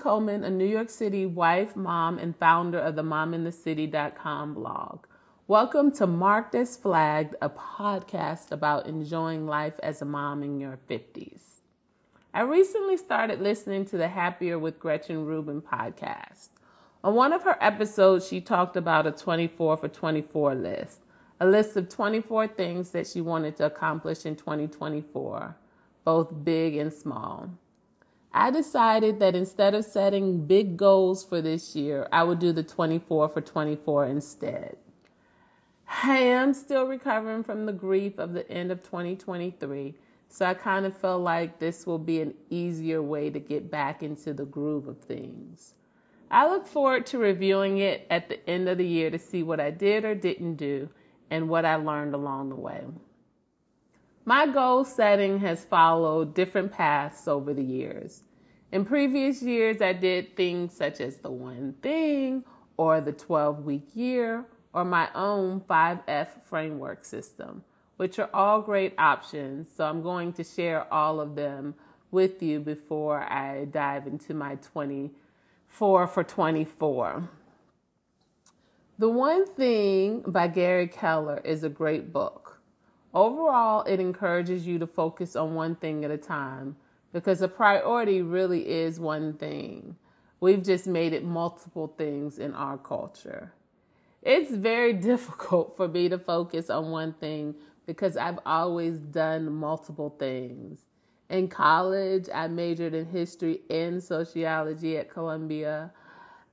Coleman, a New York City wife, mom, and founder of the mominthecity.com blog. Welcome to Marked as Flagged, a podcast about enjoying life as a mom in your 50s. I recently started listening to the Happier with Gretchen Rubin podcast. On one of her episodes, she talked about a 24 for 24 list, a list of 24 things that she wanted to accomplish in 2024, both big and small. I decided that instead of setting big goals for this year, I would do the 24 for 24 instead. I am still recovering from the grief of the end of 2023, so I kind of felt like this will be an easier way to get back into the groove of things. I look forward to reviewing it at the end of the year to see what I did or didn't do and what I learned along the way. My goal setting has followed different paths over the years. In previous years, I did things such as the one thing or the 12 week year or my own 5F framework system, which are all great options. So I'm going to share all of them with you before I dive into my 24 for 24. The One Thing by Gary Keller is a great book. Overall, it encourages you to focus on one thing at a time because a priority really is one thing. We've just made it multiple things in our culture. It's very difficult for me to focus on one thing because I've always done multiple things. In college, I majored in history and sociology at Columbia.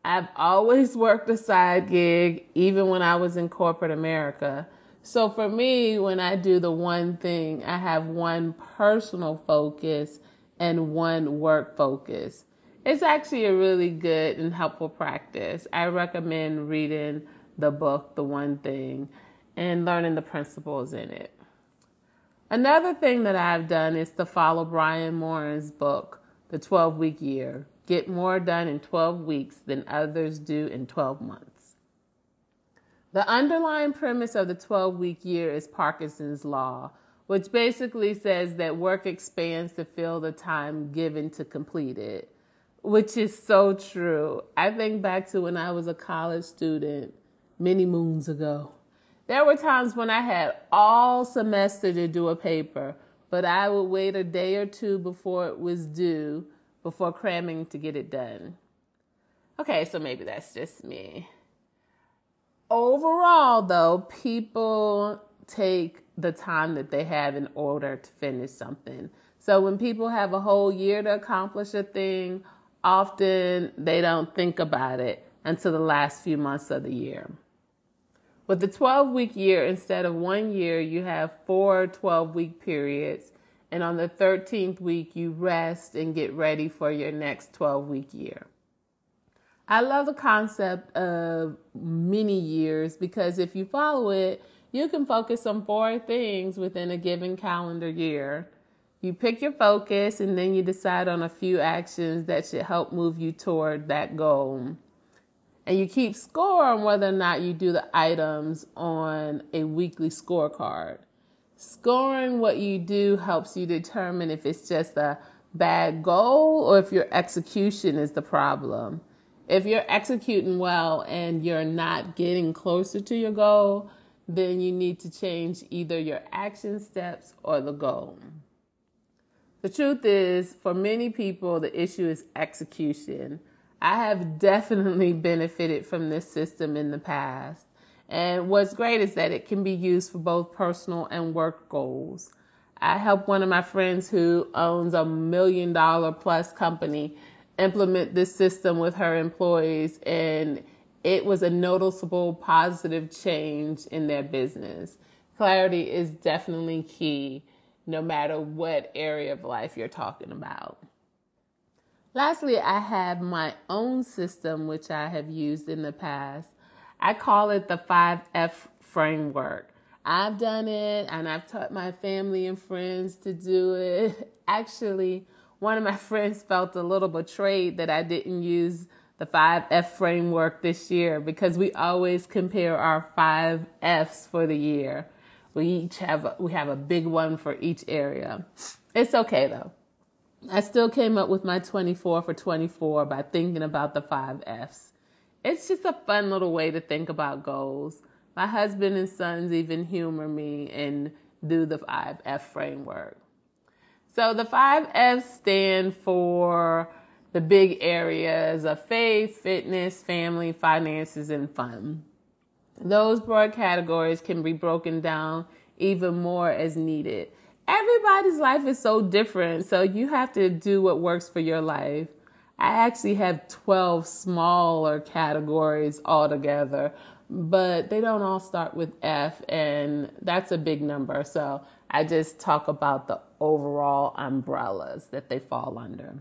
I've always worked a side gig, even when I was in corporate America. So for me, when I do the one thing, I have one personal focus and one work focus. It's actually a really good and helpful practice. I recommend reading the book, The One Thing, and learning the principles in it. Another thing that I've done is to follow Brian Moran's book, The 12 Week Year. Get more done in 12 weeks than others do in 12 months. The underlying premise of the 12 week year is Parkinson's Law, which basically says that work expands to fill the time given to complete it, which is so true. I think back to when I was a college student many moons ago. There were times when I had all semester to do a paper, but I would wait a day or two before it was due before cramming to get it done. Okay, so maybe that's just me. Overall, though, people take the time that they have in order to finish something. So when people have a whole year to accomplish a thing, often they don't think about it until the last few months of the year. With the 12 week year, instead of one year, you have four 12 week periods. And on the 13th week, you rest and get ready for your next 12 week year. I love the concept of mini years because if you follow it, you can focus on four things within a given calendar year. You pick your focus and then you decide on a few actions that should help move you toward that goal. And you keep score on whether or not you do the items on a weekly scorecard. Scoring what you do helps you determine if it's just a bad goal or if your execution is the problem. If you're executing well and you're not getting closer to your goal, then you need to change either your action steps or the goal. The truth is, for many people, the issue is execution. I have definitely benefited from this system in the past. And what's great is that it can be used for both personal and work goals. I helped one of my friends who owns a million dollar plus company implement this system with her employees and it was a noticeable positive change in their business. Clarity is definitely key no matter what area of life you're talking about. Lastly, I have my own system which I have used in the past. I call it the 5F framework. I've done it and I've taught my family and friends to do it. Actually, one of my friends felt a little betrayed that I didn't use the five F framework this year because we always compare our five F's for the year. We each have we have a big one for each area. It's okay though. I still came up with my 24 for 24 by thinking about the five F's. It's just a fun little way to think about goals. My husband and sons even humor me and do the five F framework. So the five F's stand for the big areas of faith, fitness, family, finances, and fun. Those broad categories can be broken down even more as needed. Everybody's life is so different, so you have to do what works for your life. I actually have 12 smaller categories altogether, but they don't all start with F, and that's a big number. So I just talk about the overall umbrellas that they fall under.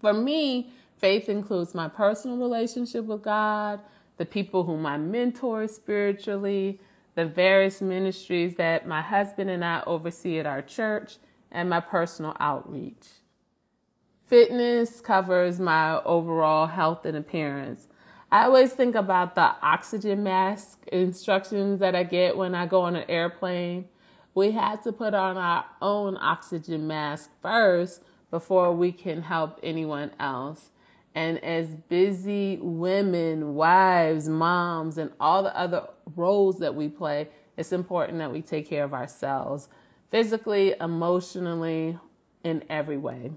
For me, faith includes my personal relationship with God, the people whom I mentor spiritually, the various ministries that my husband and I oversee at our church, and my personal outreach. Fitness covers my overall health and appearance. I always think about the oxygen mask instructions that I get when I go on an airplane. We have to put on our own oxygen mask first before we can help anyone else. And as busy women, wives, moms, and all the other roles that we play, it's important that we take care of ourselves physically, emotionally, in every way.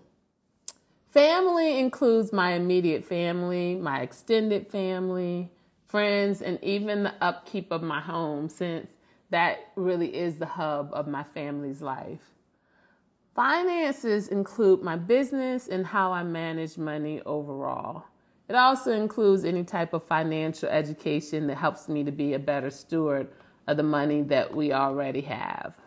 Family includes my immediate family, my extended family, friends, and even the upkeep of my home, since that really is the hub of my family's life. Finances include my business and how I manage money overall. It also includes any type of financial education that helps me to be a better steward of the money that we already have.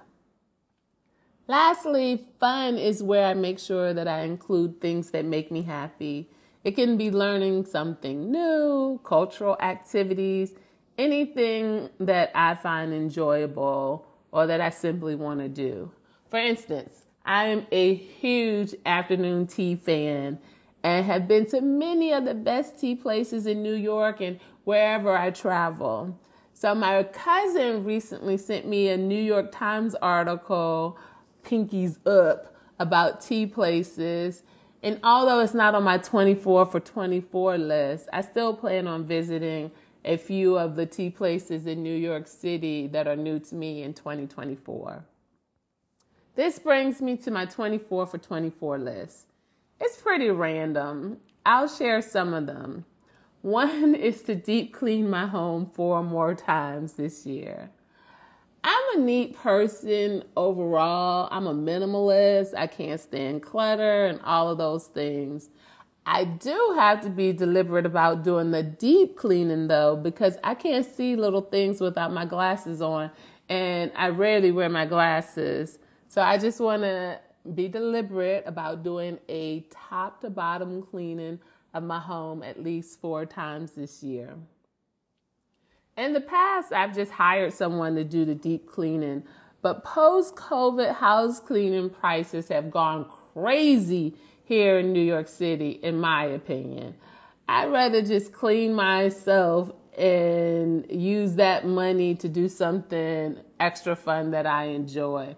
Lastly, fun is where I make sure that I include things that make me happy. It can be learning something new, cultural activities, anything that I find enjoyable or that I simply want to do. For instance, I am a huge afternoon tea fan and have been to many of the best tea places in New York and wherever I travel. So, my cousin recently sent me a New York Times article, Pinkies Up, about tea places. And although it's not on my 24 for 24 list, I still plan on visiting a few of the tea places in New York City that are new to me in 2024. This brings me to my 24 for 24 list. It's pretty random. I'll share some of them. One is to deep clean my home four more times this year. I'm a neat person overall. I'm a minimalist. I can't stand clutter and all of those things. I do have to be deliberate about doing the deep cleaning though, because I can't see little things without my glasses on, and I rarely wear my glasses. So I just want to be deliberate about doing a top to bottom cleaning of my home at least four times this year. In the past, I've just hired someone to do the deep cleaning, but post COVID house cleaning prices have gone crazy here in New York City, in my opinion. I'd rather just clean myself and use that money to do something extra fun that I enjoy.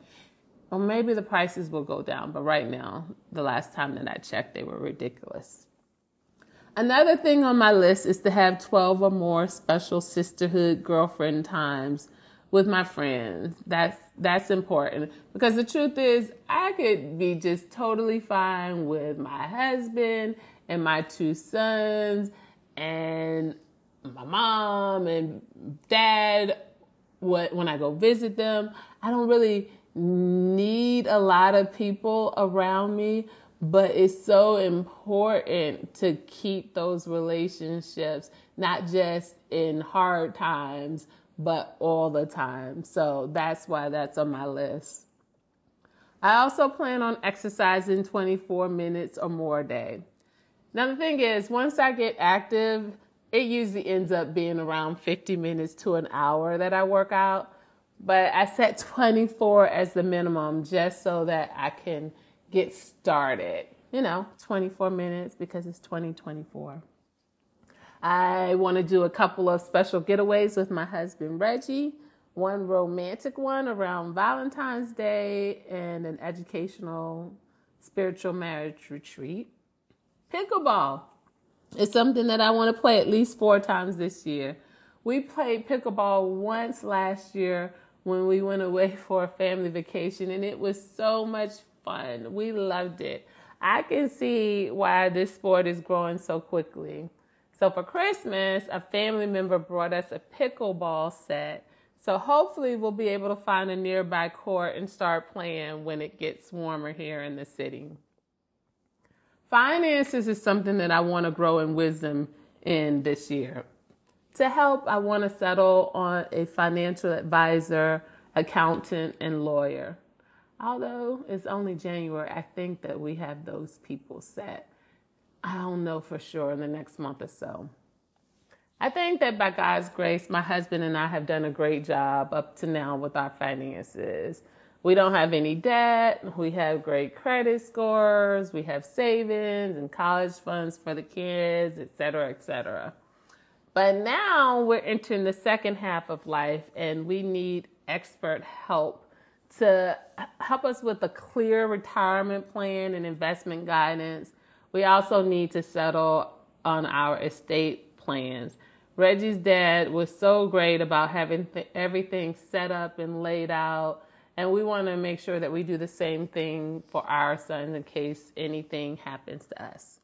Or maybe the prices will go down, but right now, the last time that I checked, they were ridiculous. Another thing on my list is to have 12 or more special sisterhood girlfriend times with my friends. That's that's important because the truth is I could be just totally fine with my husband and my two sons and my mom and dad what when I go visit them. I don't really need a lot of people around me, but it's so important to keep those relationships, not just in hard times, but all the time. So that's why that's on my list. I also plan on exercising 24 minutes or more a day. Now, the thing is, once I get active, it usually ends up being around 50 minutes to an hour that I work out but I set 24 as the minimum just so that I can get started. You know, 24 minutes because it's 2024. I want to do a couple of special getaways with my husband Reggie, one romantic one around Valentine's Day, and an educational spiritual marriage retreat. Pickleball is something that I want to play at least four times this year. We played pickleball once last year when we went away for a family vacation, and it was so much fun. We loved it. I can see why this sport is growing so quickly. So for Christmas, a family member brought us a pickleball set. So hopefully we'll be able to find a nearby court and start playing when it gets warmer here in the city. Finances is something that I want to grow in wisdom in this year. To help, I want to settle on a financial advisor, accountant, and lawyer. Although it's only January, I think that we have those people set. I don't know for sure in the next month or so. I think that by God's grace, my husband and I have done a great job up to now with our finances. We don't have any debt. We have great credit scores. We have savings and college funds for the kids, et cetera, et cetera. But now we're entering the second half of life and we need expert help to help us with a clear retirement plan and investment guidance. We also need to settle on our estate plans. Reggie's dad was so great about having th- everything set up and laid out. And we want to make sure that we do the same thing for our sons in case anything happens to us.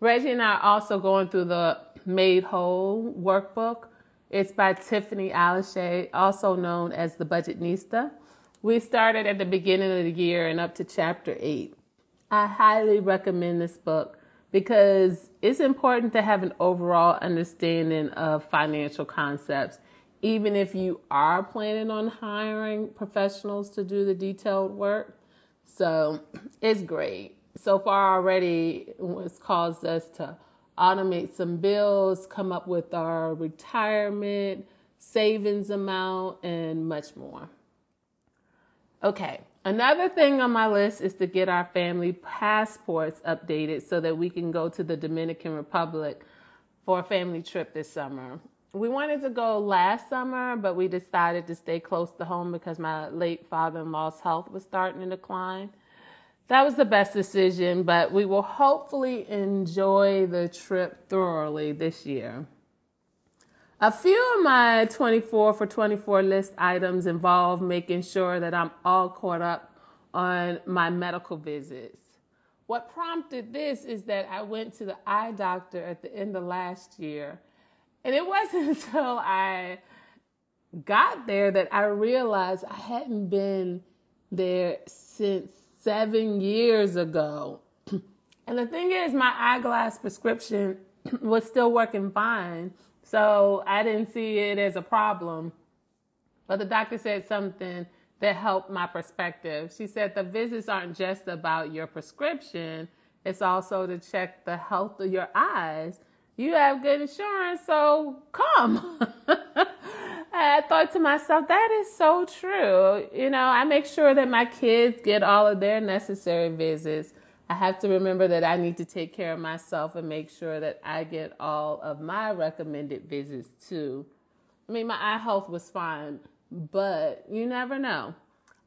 Reggie and I are also going through the Made Whole workbook. It's by Tiffany Aliche, also known as the Budgetnista. We started at the beginning of the year and up to chapter eight. I highly recommend this book because it's important to have an overall understanding of financial concepts, even if you are planning on hiring professionals to do the detailed work. So it's great. So far already, it's caused us to automate some bills, come up with our retirement, savings amount, and much more. Okay, another thing on my list is to get our family passports updated so that we can go to the Dominican Republic for a family trip this summer. We wanted to go last summer, but we decided to stay close to home because my late father in law's health was starting to decline that was the best decision, but we will hopefully enjoy the trip thoroughly this year. A few of my 24 for 24 list items involve making sure that I'm all caught up on my medical visits. What prompted this is that I went to the eye doctor at the end of last year, and it wasn't until I got there that I realized I hadn't been there since seven years ago. And the thing is, my eyeglass prescription was still working fine. So I didn't see it as a problem. But the doctor said something that helped my perspective. She said the visits aren't just about your prescription, it's also to check the health of your eyes. You have good insurance, so come. I thought to myself, that is so true. You know, I make sure that my kids get all of their necessary visits. I have to remember that I need to take care of myself and make sure that I get all of my recommended visits too. I mean, my eye health was fine, but you never know.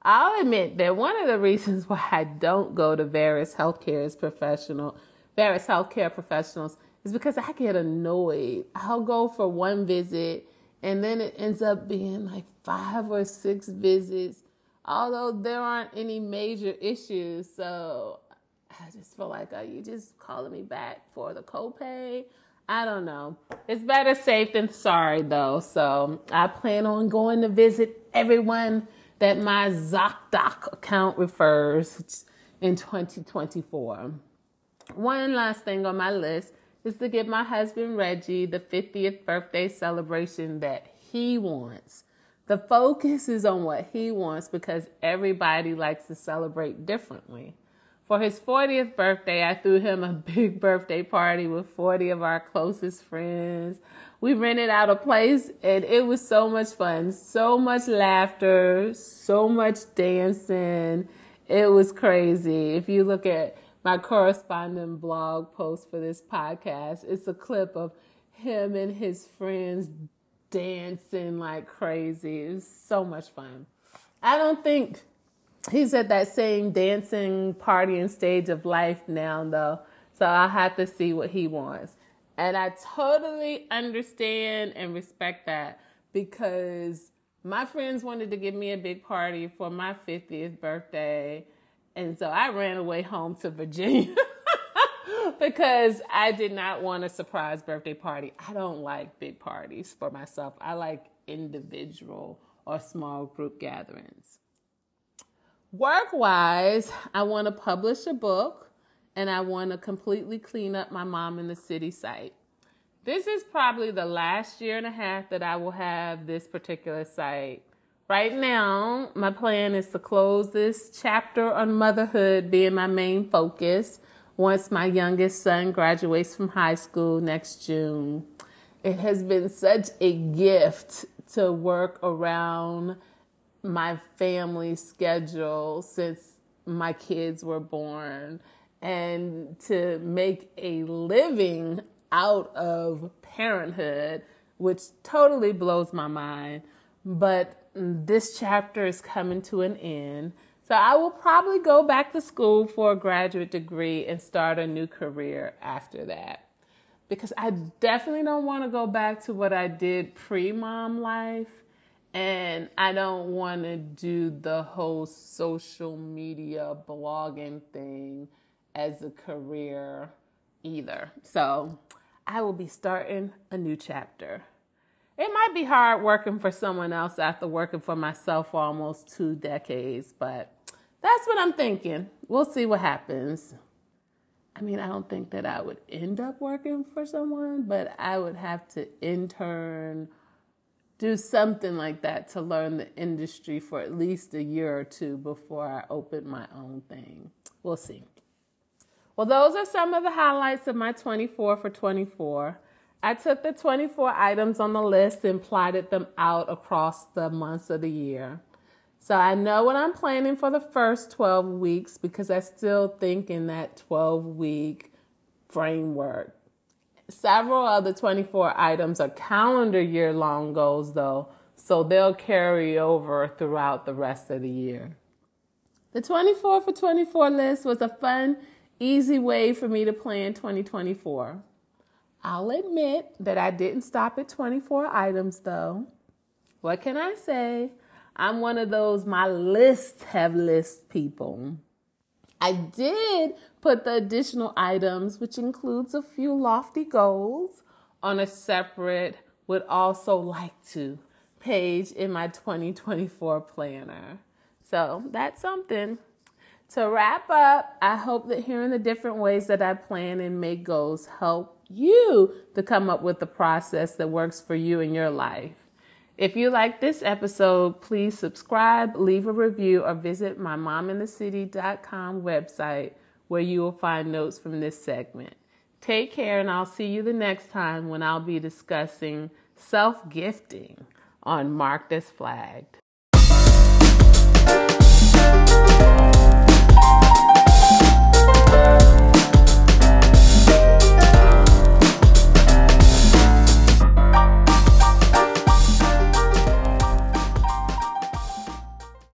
I'll admit that one of the reasons why I don't go to various healthcare professional, various healthcare professionals is because I get annoyed. I'll go for one visit and then it ends up being like five or six visits, although there aren't any major issues. So I just feel like, are you just calling me back for the copay? I don't know. It's better safe than sorry, though. So I plan on going to visit everyone that my ZocDoc account refers in 2024. One last thing on my list is to give my husband Reggie the 50th birthday celebration that he wants. The focus is on what he wants because everybody likes to celebrate differently. For his 40th birthday, I threw him a big birthday party with 40 of our closest friends. We rented out a place and it was so much fun, so much laughter, so much dancing. It was crazy. If you look at my corresponding blog post for this podcast. It's a clip of him and his friends dancing like crazy. It was so much fun. I don't think he's at that same dancing, partying stage of life now, though. So I'll have to see what he wants. And I totally understand and respect that because my friends wanted to give me a big party for my 50th birthday. And so I ran away home to Virginia because I did not want a surprise birthday party. I don't like big parties for myself, I like individual or small group gatherings. Work wise, I want to publish a book and I want to completely clean up my mom in the city site. This is probably the last year and a half that I will have this particular site. Right now, my plan is to close this chapter on motherhood being my main focus once my youngest son graduates from high school next June. It has been such a gift to work around my family schedule since my kids were born and to make a living out of parenthood, which totally blows my mind. But this chapter is coming to an end. So I will probably go back to school for a graduate degree and start a new career after that. Because I definitely don't want to go back to what I did pre mom life and I don't want to do the whole social media blogging thing as a career either. So I will be starting a new chapter. It might be hard working for someone else after working for myself for almost two decades, but that's what I'm thinking. We'll see what happens. I mean, I don't think that I would end up working for someone, but I would have to intern do something like that to learn the industry for at least a year or two before I open my own thing. We'll see. Well, those are some of the highlights of my 24 for 24. I took the 24 items on the list and plotted them out across the months of the year. So I know what I'm planning for the first 12 weeks because I still think in that 12 week framework. Several of the 24 items are calendar year long goals, though, so they'll carry over throughout the rest of the year. The 24 for 24 list was a fun, easy way for me to plan 2024. I'll admit that I didn't stop at 24 items, though. What can I say? I'm one of those my lists have lists people. I did put the additional items, which includes a few lofty goals, on a separate would also like to page in my 2024 planner. So that's something. To wrap up, I hope that hearing the different ways that I plan and make goals help you to come up with the process that works for you in your life. If you like this episode, please subscribe, leave a review, or visit my mominthecity.com website where you will find notes from this segment. Take care, and I'll see you the next time when I'll be discussing self gifting on Marked as Flagged.